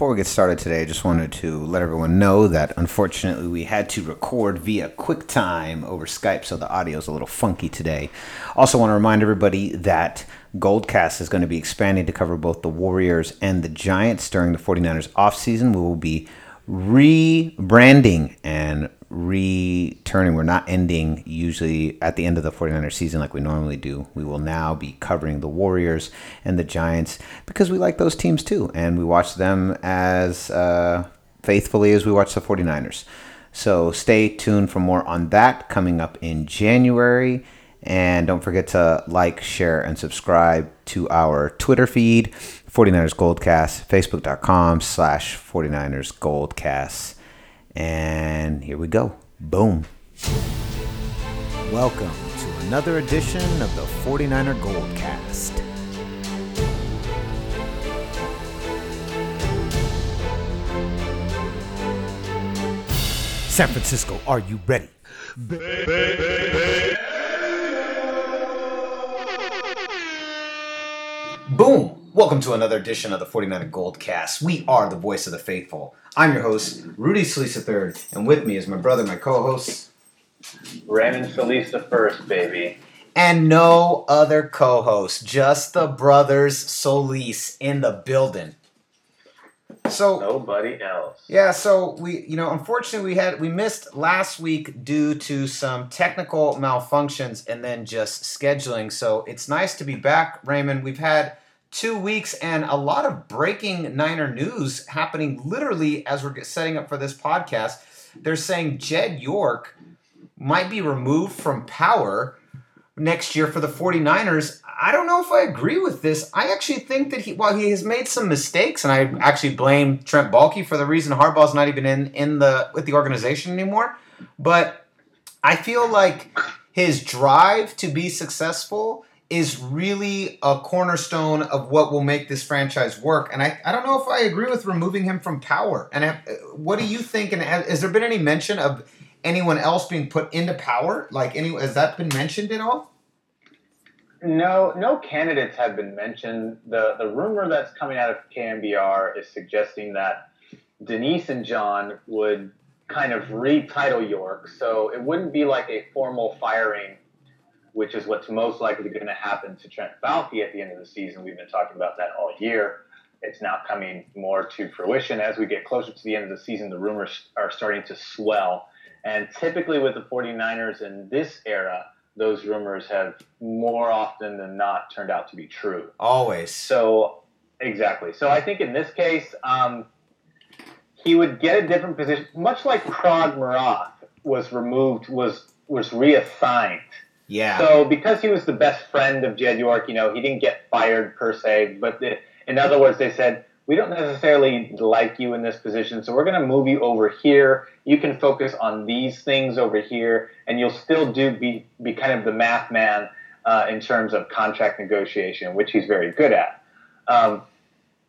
before we get started today, I just wanted to let everyone know that unfortunately we had to record via QuickTime over Skype, so the audio is a little funky today. Also, want to remind everybody that Goldcast is going to be expanding to cover both the Warriors and the Giants during the 49ers offseason. We will be rebranding and returning. We're not ending usually at the end of the 49ers season like we normally do. We will now be covering the Warriors and the Giants because we like those teams too. And we watch them as uh, faithfully as we watch the 49ers. So stay tuned for more on that coming up in January. And don't forget to like, share, and subscribe to our Twitter feed, 49ers Goldcast, facebook.com slash 49ers Goldcast. And here we go. Boom. Welcome to another edition of the 49er Goldcast. San Francisco, are you ready? Boom! Welcome to another edition of the 49er Goldcast. We are the voice of the faithful. I'm your host, Rudy Solis III, and with me is my brother, my co-host, Raymond Solis the first, baby. and no other co-host, just the brothers Solis in the building. So Nobody else. Yeah, so we, you know, unfortunately, we had we missed last week due to some technical malfunctions and then just scheduling. So it's nice to be back, Raymond. We've had two weeks and a lot of breaking Niner news happening literally as we're setting up for this podcast. They're saying Jed York might be removed from power next year for the 49ers. I don't know if I agree with this. I actually think that he, while he has made some mistakes, and I actually blame Trent Baalke for the reason Harbaugh's not even in, in the with the organization anymore. But I feel like his drive to be successful is really a cornerstone of what will make this franchise work. And I, I don't know if I agree with removing him from power. And I, what do you think? And have, has there been any mention of anyone else being put into power? Like any has that been mentioned at all? No, no candidates have been mentioned. The the rumor that's coming out of KNBR is suggesting that Denise and John would kind of retitle York, so it wouldn't be like a formal firing, which is what's most likely going to happen to Trent Baalke at the end of the season. We've been talking about that all year. It's now coming more to fruition as we get closer to the end of the season. The rumors are starting to swell, and typically with the 49ers in this era those rumors have more often than not turned out to be true. Always. So, exactly. So, I think in this case, um, he would get a different position, much like Paraag Marathe was removed, was was reassigned. Yeah. So, because he was the best friend of Jed York, you know, he didn't get fired per se, but the, in other words, they said, we don't necessarily like you in this position, so we're going to move you over here. You can focus on these things over here, and you'll still do be be kind of the math man uh, in terms of contract negotiation, which he's very good at. Um,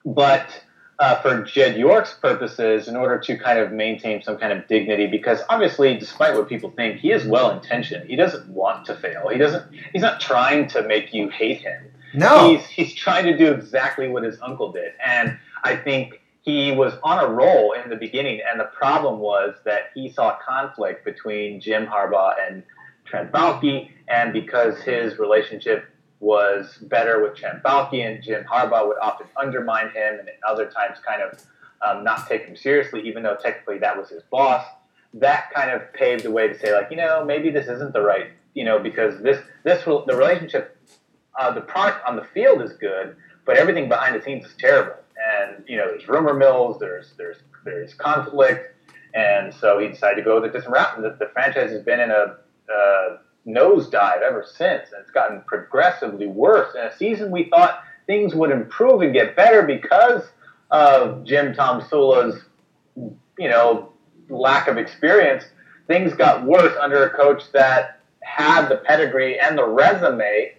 but uh, for Jed York's purposes, in order to kind of maintain some kind of dignity, because obviously, despite what people think, he is well intentioned. He doesn't want to fail. He doesn't. He's not trying to make you hate him. no. He's he's trying to do exactly what his uncle did, and I think he was on a roll in the beginning. And the problem was that he saw conflict between Jim Harbaugh and Trent Baalke, and because his relationship was better with Trent Baalke, and Jim Harbaugh would often undermine him, and at other times kind of um, not take him seriously, even though technically that was his boss. That kind of paved the way to say, like, you know, maybe this isn't the right, you know, because this this the relationship uh, the product on the field is good, but everything behind the scenes is terrible. And you know, there's rumor mills, there's there's there's conflict, and so he decided to go with a different route. And the, the franchise has been in a uh, nosedive ever since, and it's gotten progressively worse. In a season we thought things would improve and get better because of Jim Tomsula's, you know, lack of experience. Things got worse under a coach that had the pedigree and the resume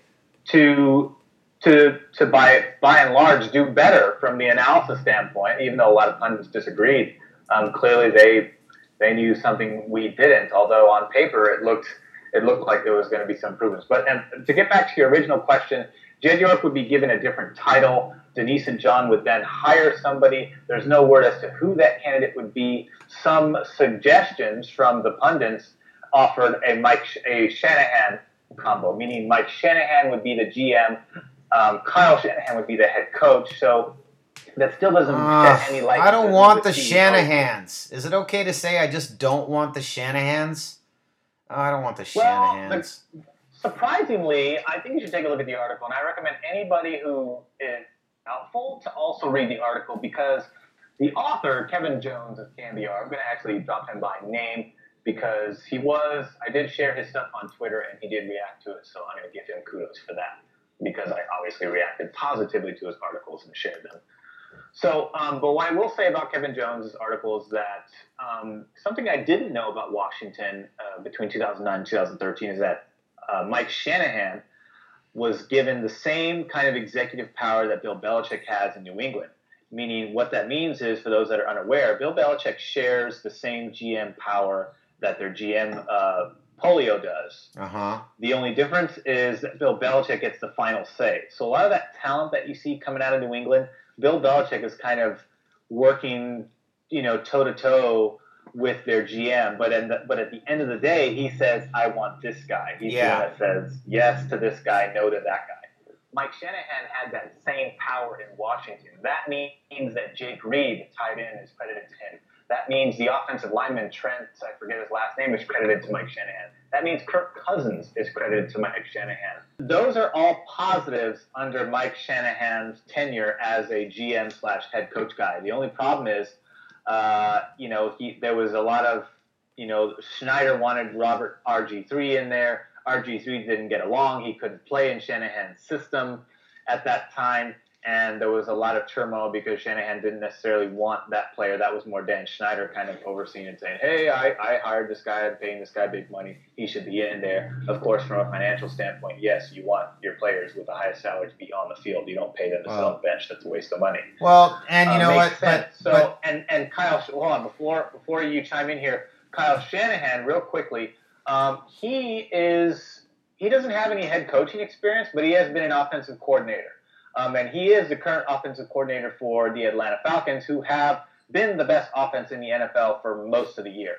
to to to by by and large do better from the analysis standpoint, even though a lot of pundits disagreed. Um, clearly, they they knew something we didn't. Although on paper it looked it looked like there was going to be some improvements. But and to get back to your original question, Jed York would be given a different title. Denise and John would then hire somebody. There's no word as to who that candidate would be. Some suggestions from the pundits offered a Mike a Shanahan combo, meaning Mike Shanahan would be the GM, um, Kyle Shanahan would be the head coach. So that still doesn't uh, any light. I don't want the Shanahans. Is it okay to say I just don't want the Shanahans? Oh, I don't want the well, Shanahans. Surprisingly, I think you should take a look at the article, and I recommend anybody who is doubtful to also read the article because the author, Kevin Jones of KNBR, I'm going to actually drop him by name because he was, I did share his stuff on Twitter and he did react to it, so I'm going to give him kudos for that because I obviously reacted positively to his articles and shared them. So, um, but what I will say about Kevin Jones' article is that um, something I didn't know about Washington uh, between 2009 and 2013 is that uh, Mike Shanahan was given the same kind of executive power that Bill Belichick has in New England. Meaning, what that means is, for those that are unaware, Bill Belichick shares the same GM power that their GM uh, Pioli does. Uh-huh. The only difference is that Bill Belichick gets the final say. So a lot of that talent that you see coming out of New England, Bill Belichick is kind of working, you know, toe to toe with their GM. But the, but at the end of the day, he says, "I want this guy." He's yeah. the one that says yes to this guy, no to that guy. Mike Shanahan had that same power in Washington. That means that Jake Reed, tight end, is credited to him. That means the offensive lineman, Trent, I forget his last name, is credited to Mike Shanahan. That means Kirk Cousins is credited to Mike Shanahan. Those are all positives under Mike Shanahan's tenure as a GM slash head coach guy. The only problem is, uh, you know, he there was a lot of, you know, Schneider wanted Robert RG3 in there. RG3 didn't get along. He couldn't play in Shanahan's system at that time and there was a lot of turmoil because Shanahan didn't necessarily want that player. That was more Dan Schneider kind of overseeing and saying, "Hey, I, I hired this guy, I'm paying this guy big money. He should be in there." Of course, from a financial standpoint, yes, you want your players with the highest salary to be on the field. You don't pay them to sit on the bench. That's a waste of money. Well, and you uh, know what? But, so but, and and Kyle, hold on before before you chime in here, Kyle Shanahan, real quickly. Um, he is he doesn't have any head coaching experience, but he has been an offensive coordinator. Um, and he is the current offensive coordinator for the Atlanta Falcons, who have been the best offense in the NFL for most of the year.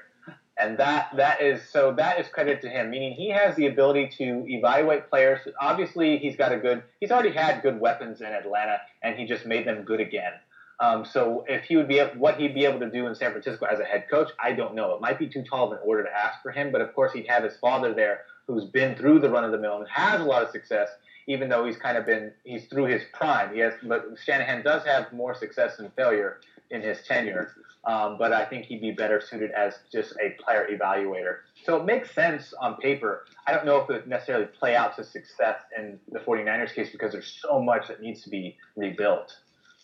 And that that is so that is credit to him, meaning he has the ability to evaluate players. Obviously, he's got a good. He's already had good weapons in Atlanta, and he just made them good again. Um, so if he would be what he'd be able to do in San Francisco as a head coach, I don't know. It might be too tall of an order to ask for him, but of course he'd have his father there, who's been through the run of the mill and has a lot of success even though he's kind of been he's through his prime. He has, but Shanahan does have more success than failure in his tenure. Um, but I think he'd be better suited as just a player evaluator. So it makes sense on paper. I don't know if it would necessarily play out to success in the 49ers case because there's so much that needs to be rebuilt.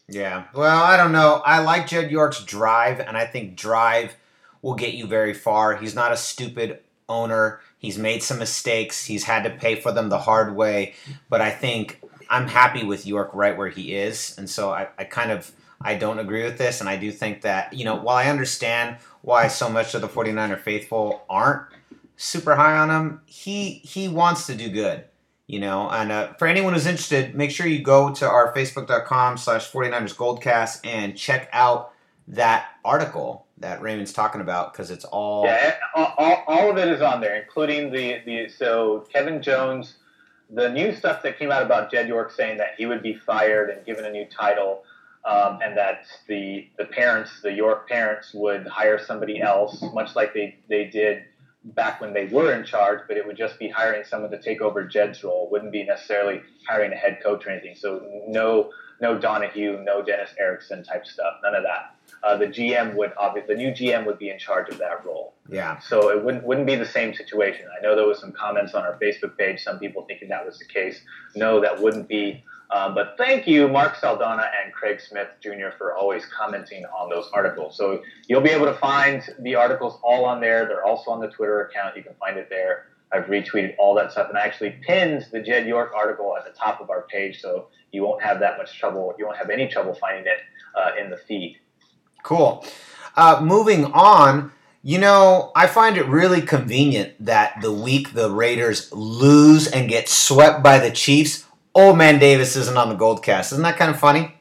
Yeah. Well, I don't know. I like Jed York's drive, and I think drive will get you very far. He's not a stupid owner. He's made some mistakes. He's had to pay for them the hard way. But I think I'm happy with York right where he is. And so I, I kind of I don't agree with this. And I do think that, you know, while I understand why so much of the 49er faithful aren't super high on him, he he wants to do good. You know, and uh, for anyone who's interested, make sure you go to our facebook.com slash 49ers Goldcast and check out that article that Raymond's talking about because it's all yeah, all, all of it is on there, including the the so Kevin Jones, the new stuff that came out about Jed York saying that he would be fired and given a new title, um, and that the the parents, the York parents, would hire somebody else, much like they they did back when they were in charge, but it would just be hiring someone to take over Jed's role. Wouldn't be necessarily hiring a head coach or anything. So no no Donahue, no Dennis Erickson type stuff, none of that uh, the GM would obviously the new GM would be in charge of that role. Yeah. So it wouldn't wouldn't be the same situation. I know there was some comments on our Facebook page, some people thinking that was the case. No, that wouldn't be. Uh, but thank you, Mark Saldana and Craig Smith Jr. for always commenting on those articles. So you'll be able to find the articles all on there. They're also on the Twitter account. You can find it there. I've retweeted all that stuff, and I actually pinned the Jed York article at the top of our page, so you won't have that much trouble. You won't have any trouble finding it uh, in the feed. Cool. Uh, moving on, you know, I find it really convenient that the week the Raiders lose and get swept by the Chiefs, old man Davis isn't on the Goldcast. Isn't that kind of funny?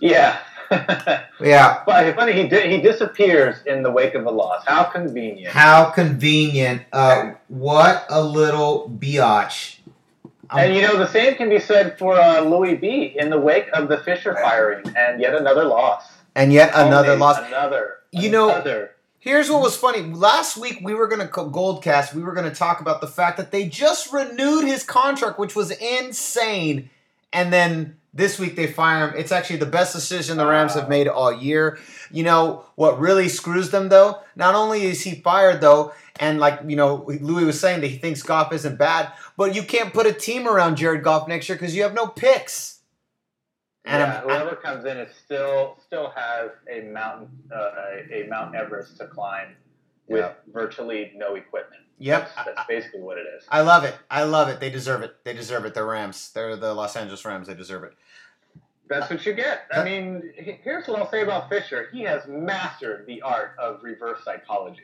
Yeah. Yeah. But funny, he di- he disappears in the wake of a loss. How convenient. How convenient. Uh, what a little biatch. And you know, the same can be said for uh, Louis B. in the wake of the Fisher firing and yet another loss. And yet another Always loss. Another. You know- another. Here's what was funny. Last week we were gonna Goldcast. We were gonna talk about the fact that they just renewed his contract, which was insane. And then this week they fire him. It's actually the best decision the Rams have made all year. You know what really screws them though? Not only is he fired though, and like you know Louis was saying that he thinks Goff isn't bad, but you can't put a team around Jared Goff next year because you have no picks. And yeah, I'm- I'm- whoever comes in is still still has a mountain uh, a, a Mount Everest to climb with Yeah. virtually no equipment. Yep. That's, that's basically what it is. I love it. I love it. They deserve it. They deserve it. They're Rams. They're the Los Angeles Rams. They deserve it. That's what you get. I mean, here's what I'll say about Fisher. He has mastered the art of reverse psychology.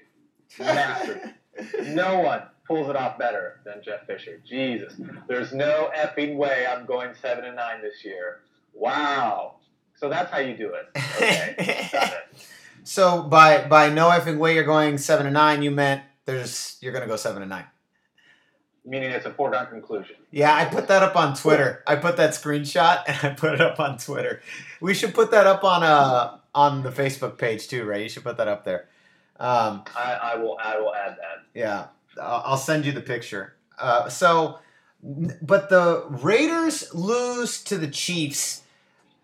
Mastered. no one pulls it off better than Jeff Fisher. Jesus. There's no effing way I'm going seven and nine this year. Wow. So that's how you do it. Okay. Got it. so by by no effing way you're going seven and nine, you meant there's you're gonna go seven and nine. Meaning it's a foregone conclusion. Yeah, I put that up on Twitter. I put that screenshot and I put it up on Twitter. We should put that up on uh on the Facebook page too, right? You should put that up there. Um, I, I will I will add that. Yeah, I'll I'll send you the picture. Uh, so, but the Raiders lose to the Chiefs.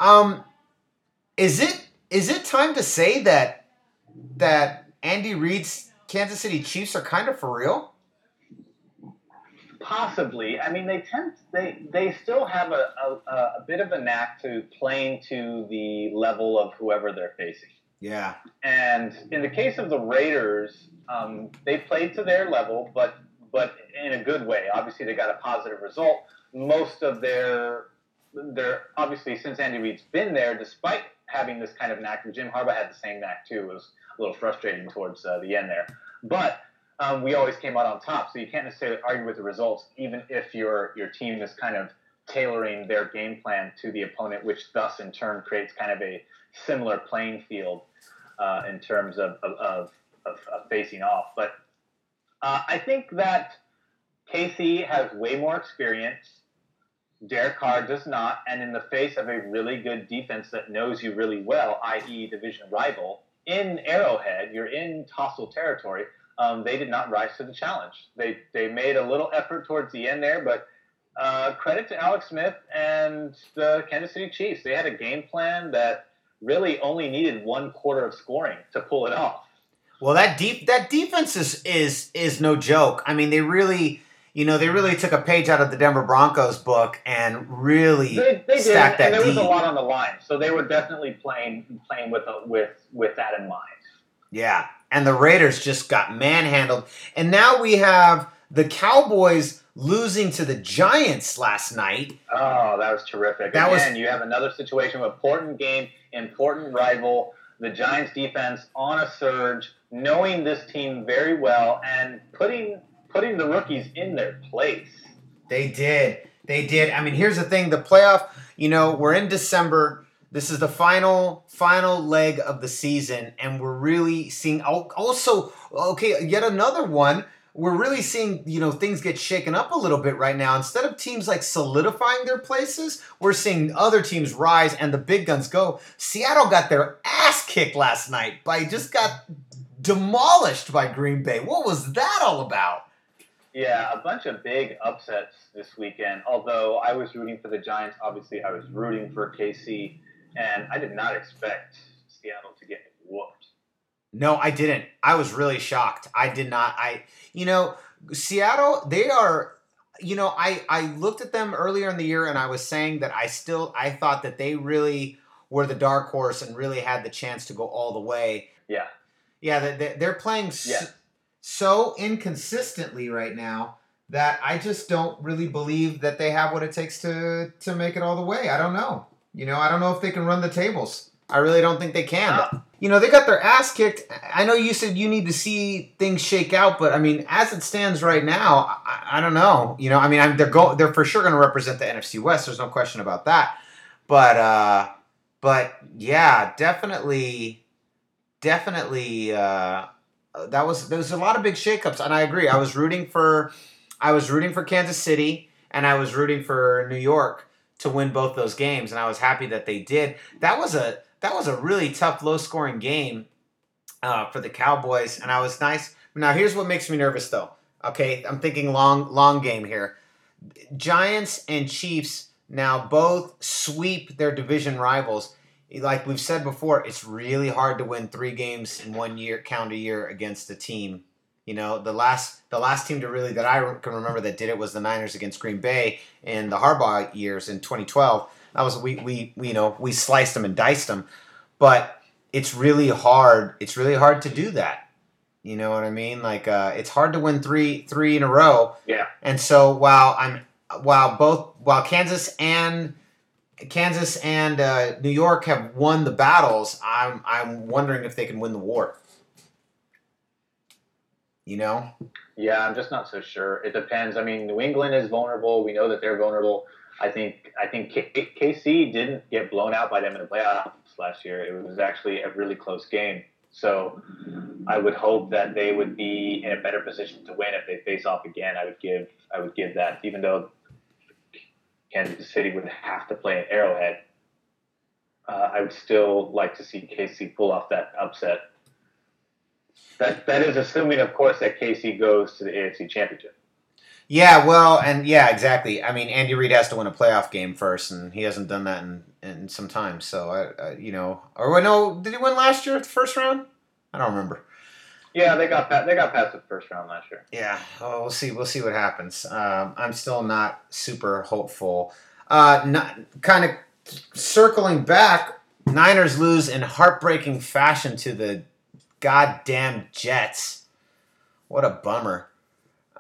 Um, is it is it time to say that that Andy Reid's Kansas City Chiefs are kind of for real? Possibly. I mean, they tend they they still have a, a, a bit of a knack to playing to the level of whoever they're facing. Yeah, And in the case of the Raiders, um, they played to their level, but but in a good way. Obviously, they got a positive result. Most of their their obviously since Andy Reid's been there, despite having this kind of knack, Jim Harbaugh had the same knack too. It was a little frustrating towards uh, the end there, but. Um, we always came out on top, so you can't necessarily argue with the results, even if your your team is kind of tailoring their game plan to the opponent, which thus in turn creates kind of a similar playing field uh, in terms of, of, of, of, facing off. But uh, I think that KC has way more experience. Derek Carr does not, and in the face of a really good defense that knows you really well, i.e., division rival, in Arrowhead, you're in hostile territory. Um, they did not rise to the challenge. They they made a little effort towards the end there, but uh, credit to Alex Smith and the Kansas City Chiefs. They had a game plan that really only needed one quarter of scoring to pull it off. Well, that deep that defense is is is no joke. I mean, they really, you know, they really took a page out of the Denver Broncos book and really They, they did, that and there was a lot on the line, so they were definitely playing playing with with with that in mind. Yeah, and the Raiders just got manhandled, and now we have the Cowboys losing to the Giants last night. Oh, that was terrific. That was- you have another situation, of important game, important rival. The Giants defense on a surge, knowing this team very well, and putting putting the rookies in their place. They did. They did. I mean, here's the thing: the playoff. You know, we're in December. This is the final final leg of the season, and we're really seeing. Also, okay, yet another one. We're really seeing, you know, things get shaken up a little bit right now. Instead of teams like solidifying their places, we're seeing other teams rise and the big guns go. Seattle got their ass kicked last night by just got demolished by Green Bay. What was that all about? Yeah, a bunch of big upsets this weekend. Although I was rooting for the Giants, obviously I was rooting for KC, and I did not expect Seattle to get whooped. No, I didn't. I was really shocked. I did not. I, you know, Seattle, they are, you know, I, I looked at them earlier in the year and I was saying that I still, I thought that they really were the dark horse and really had the chance to go all the way. Yeah, Yeah, they- they, they're playing s- Yeah. So inconsistently right now that I just don't really believe that they have what it takes to to make it all the way. I don't know. You know, I don't know if they can run the tables. I really don't think they can. Uh, you know, they got their ass kicked. I know you said you need to see things shake out, but I mean, as it stands right now, I, I don't know. You know, I mean, I'm, they're go they're for sure going to represent the NFC West. There's no question about that. But uh, but yeah, definitely, definitely. Uh, that was there was a lot of big shakeups, and I agree. I was rooting for, I was rooting for Kansas City, and I was rooting for New York to win both those games, and I was happy that they did. That was a that was a really tough, low scoring game uh, for the Cowboys, and I was nice. Now here's what makes me nervous, though. Okay, I'm thinking long long game here. Giants and Chiefs now both sweep their division rivals. Like we've said before, it's really hard to win three games in one year calendar year against a team. You know, the last the last team to really that I can remember that did it was the Niners against Green Bay in the Harbaugh years in 2012. That was we we, we you know we sliced them and diced them, but it's really hard. It's really hard to do that. You know what I mean? Like uh, it's hard to win three three in a row. Yeah. And so while I'm while both while Kansas and Kansas and uh, New York have won the battles, I'm I'm wondering if they can win the war. You know? Yeah, I'm just not so sure. It depends. I mean, New England is vulnerable. We know that they're vulnerable. I think I think KC didn't get blown out by them in the playoffs last year. It was actually a really close game. So I would hope that they would be in a better position to win if they face off again. I would give I would give that, even though Kansas City would have to play an Arrowhead. Uh, I would still like to see KC pull off that upset. That that is assuming, of course, that KC goes to the AFC Championship. Yeah, well, and yeah, exactly. I mean, Andy Reid has to win a playoff game first, and he hasn't done that in, in some time. So, I, I you know, or no, did he win last year at the first round? I don't remember. Yeah, they got they got past the first round last year. Yeah, well, we'll see. We'll see what happens. Um, I'm still not super hopeful. Uh, not kind of circling back. Niners lose in heartbreaking fashion to the goddamn Jets. What a bummer.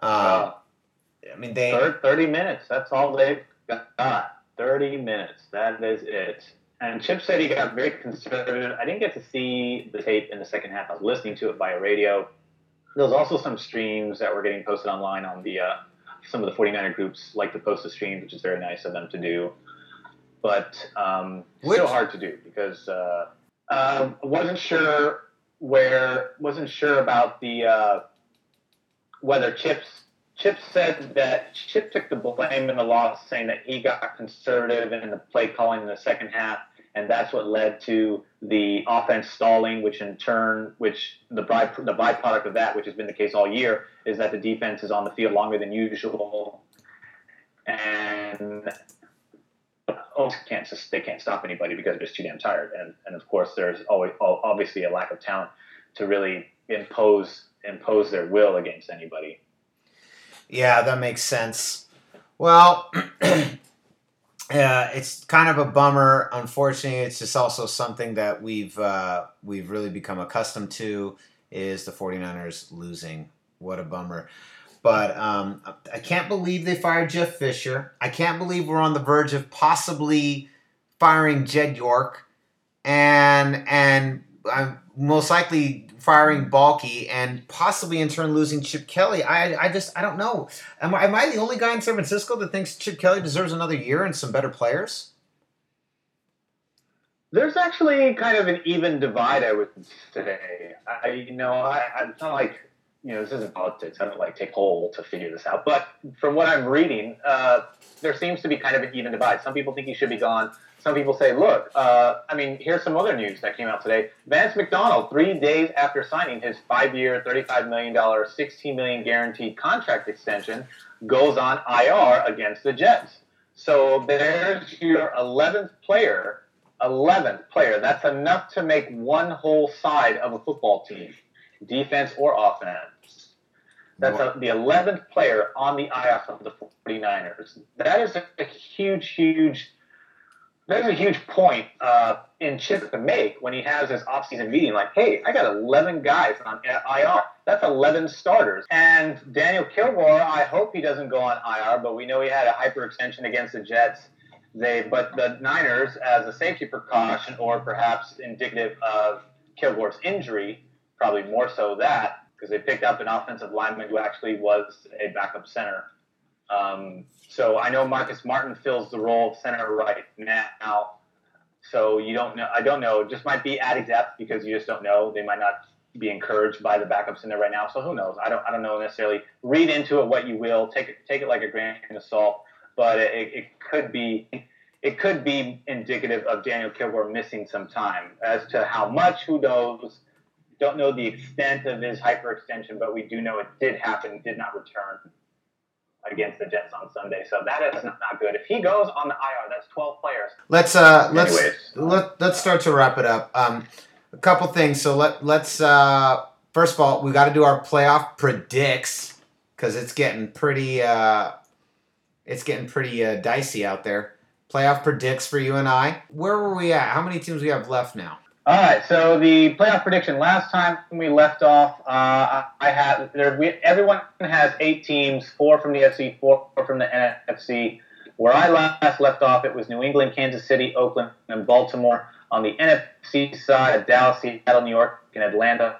Uh, uh, I mean, they 30 minutes. That's all they've got. 30 minutes. That is it. And Chip said he got very conservative. I didn't get to see the tape in the second half. I was listening to it via radio. There was also some streams that were getting posted online on the uh, some of the 49er groups like to post the streams, which is very nice of them to do. But um, still hard to do because uh, uh, wasn't sure where wasn't sure about the uh, whether Chips Chip said that Chip took the blame in the loss, saying that he got conservative in the play calling in the second half, and that's what led to the offense stalling, which in turn, which the by, the byproduct of that, which has been the case all year, is that the defense is on the field longer than usual, and oh, can't they can't stop anybody because they're just too damn tired, and and of course there's always obviously a lack of talent to really impose impose their will against anybody. Yeah, that makes sense. Well, Yeah, it's kind of a bummer. Unfortunately, it's just also something that we've uh, we've really become accustomed to is the 49ers losing. What a bummer. But um, I can't believe they fired Jeff Fisher. I can't believe we're on the verge of possibly firing Jed York, and and I'm most likely firing Baalke and possibly in turn losing Chip Kelly. I, I just I don't know. Am I, am I the only guy in San Francisco that thinks Chip Kelly deserves another year and some better players? There's actually kind of an even divide, I would say. I, you know, I, I'm not like you know, this isn't politics. I don't like take whole to figure this out. But from what I'm reading, uh, there seems to be kind of an even divide. Some people think he should be gone some people say, look, uh, I mean, here's some other news that came out today. Vance McDonald, three days after signing his five-year, $35 million, 16 million guaranteed contract extension, goes on IR against the Jets. So there's your 11th player, 11th player. That's enough to make one whole side of a football team, defense or offense. That's a, the 11th player on the IR of the 49ers. That is a huge, huge – there's a huge point uh, in Chip to make when he has his offseason meeting, like, hey, I got 11 guys on IR. That's 11 starters. And Daniel Kilgore, I hope he doesn't go on IR, but we know he had a hyperextension against the Jets. They, but the Niners, as a safety precaution, or perhaps indicative of Kilgore's injury, probably more so that, because they picked up an offensive lineman who actually was a backup center. Um, so I know Marcus Martin fills the role of center right now. So you don't know. I don't know. It just might be adding depth because you just don't know. They might not be encouraged by the backups in there right now. So who knows? I don't. I don't know necessarily. Read into it what you will. Take it. Take it like a grain of salt. But it, it could be. It could be indicative of Daniel Kilgore missing some time. As to how much, who knows? Don't know the extent of his hyperextension, but we do know it did happen. Did not return against the Jets on Sunday. So that is not, good. If he goes on the IR, that's 12 players. Let's uh let's Anyways. let, let's start to wrap it up. Um, a couple things. So let let's uh first of all we got to do our playoff predicts because it's getting pretty uh it's getting pretty uh, dicey out there. Playoff predicts for you and I. Where were we at? How many teams we have left now? All right, so the playoff prediction. Last time we left off, uh, I had there. We, everyone has eight teams, four from the FC, four from the NFC. Where I last left off, it was New England, Kansas City, Oakland, and Baltimore. On the NFC side, Dallas, Seattle, New York, and Atlanta.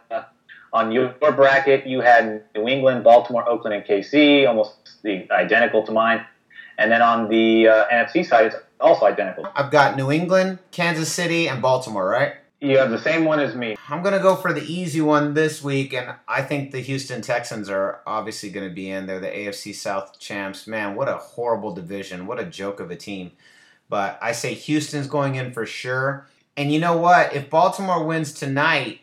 On your bracket, you had New England, Baltimore, Oakland, and KC, almost the identical to mine. And then on the uh, NFC side, it's also identical. I've got New England, Kansas City, and Baltimore. Right. You have the same one as me. I'm gonna go for the easy one this week, and I think the Houston Texans are obviously gonna be in. They're the AFC South champs. Man, what a horrible division! What a joke of a team. But I say Houston's going in for sure. And you know what? If Baltimore wins tonight,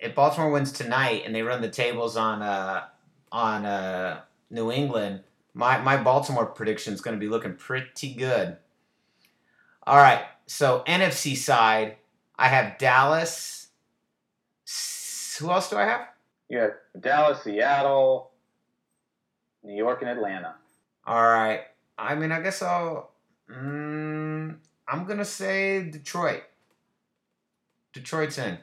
if Baltimore wins tonight, and they run the tables on uh on uh New England, my my Baltimore prediction is gonna be looking pretty good. All right, so NFC side. I have Dallas. Who else do I have? You have Dallas, Seattle, New York, and Atlanta. All right. I mean, I guess I'll. Mm, I'm gonna say Detroit. Detroit's in.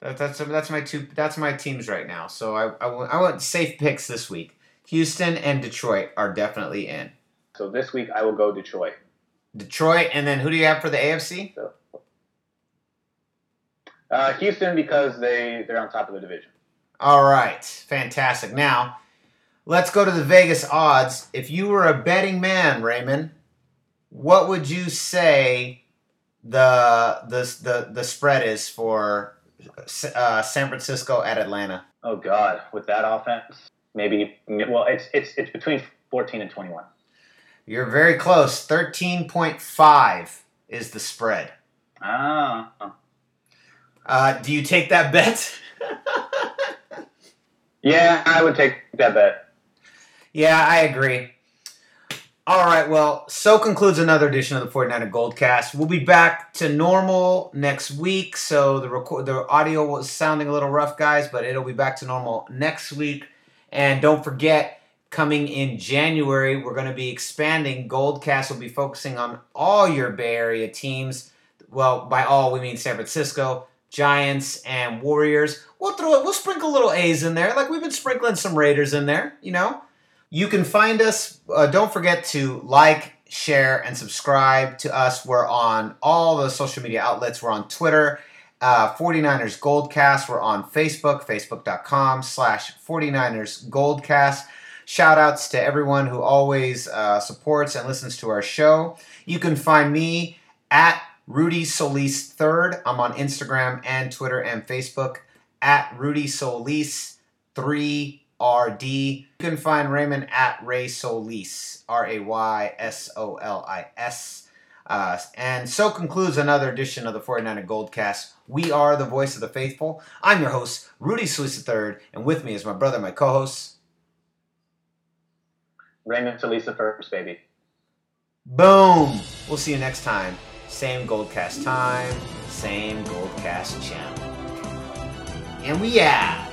That, that's that's my two. That's my teams right now. So I I want, I want safe picks this week. Houston and Detroit are definitely in. So this week I will go Detroit. Detroit, and then who do you have for the AFC? Uh, Houston because they they're on top of the division. All right, fantastic. Now, let's go to the Vegas odds. If you were a betting man, Raymond, what would you say the the the, the spread is for uh, San Francisco at Atlanta? Oh God, with that offense, maybe well it's it's it's between 14 and 21. You're very close. Thirteen point five is the spread. Ah, Uh, do you take that bet? yeah, I would take that bet. Yeah, I agree. All right, well, so concludes another edition of the 49er Goldcast. We'll be back to normal next week. So the record, the audio was sounding a little rough, guys, but it'll be back to normal next week. And don't forget, coming in January, we're going to be expanding. Goldcast will be focusing on all your Bay Area teams. Well, by all we mean San Francisco, Giants, and Warriors. We'll throw it. We'll sprinkle little A's in there, like we've been sprinkling some Raiders in there. You know. You can find us. Uh, don't forget to like, share, and subscribe to us. We're on all the social media outlets. We're on Twitter, uh, 49ers Goldcast. We're on Facebook, facebook.com slash 49ers Goldcast. Shout outs to everyone who always uh, supports and listens to our show. You can find me at Rudy Solis Third. I'm on Instagram and Twitter and Facebook at Rudy Solis 3RD. You can find Raymond at Ray Solis, R A Y S O L I S. Uh, and so concludes another edition of the 49er Goldcast. We are the voice of the faithful. I'm your host, Rudy Solis III, and with me is my brother, my co host. Raymond Talisa first, baby. Boom! We'll see you next time. Same Goldcast time, same Goldcast channel. And we out.